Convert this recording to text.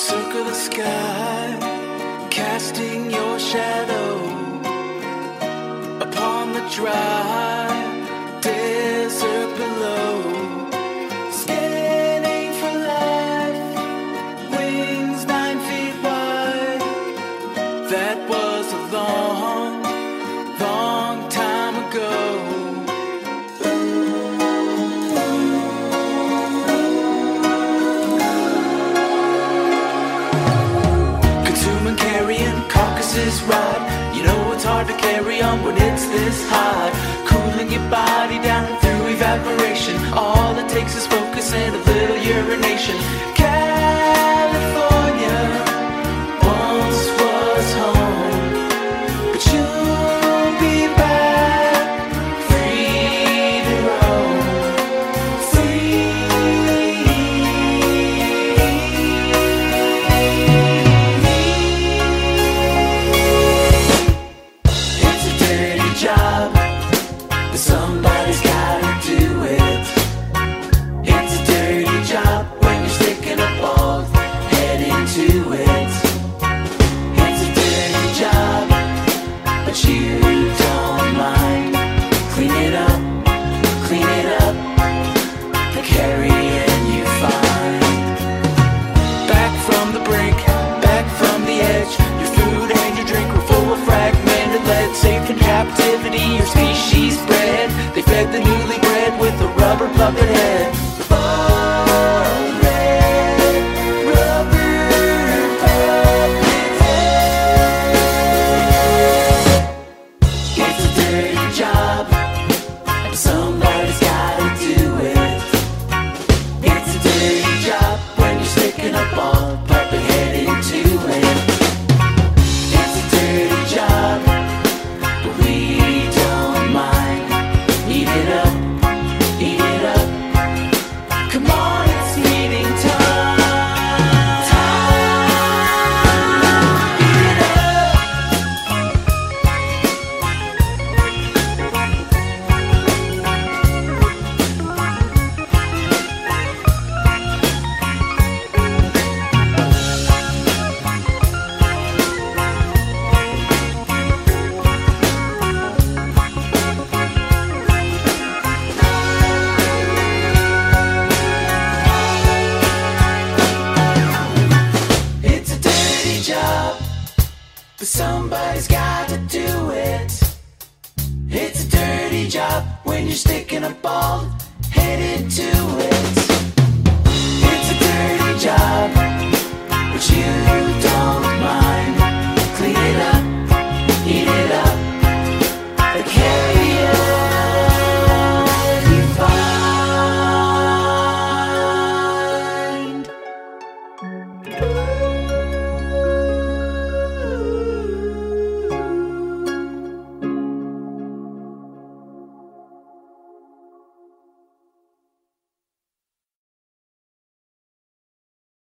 Circle the sky, casting your shadow upon the drive. this is right. You know it's hard to carry on when it's this hot. Cooling your body down through evaporation. All it takes is focus and a little urination. above their heads. But somebody's got to do it. It's a dirty job when you're sticking a ball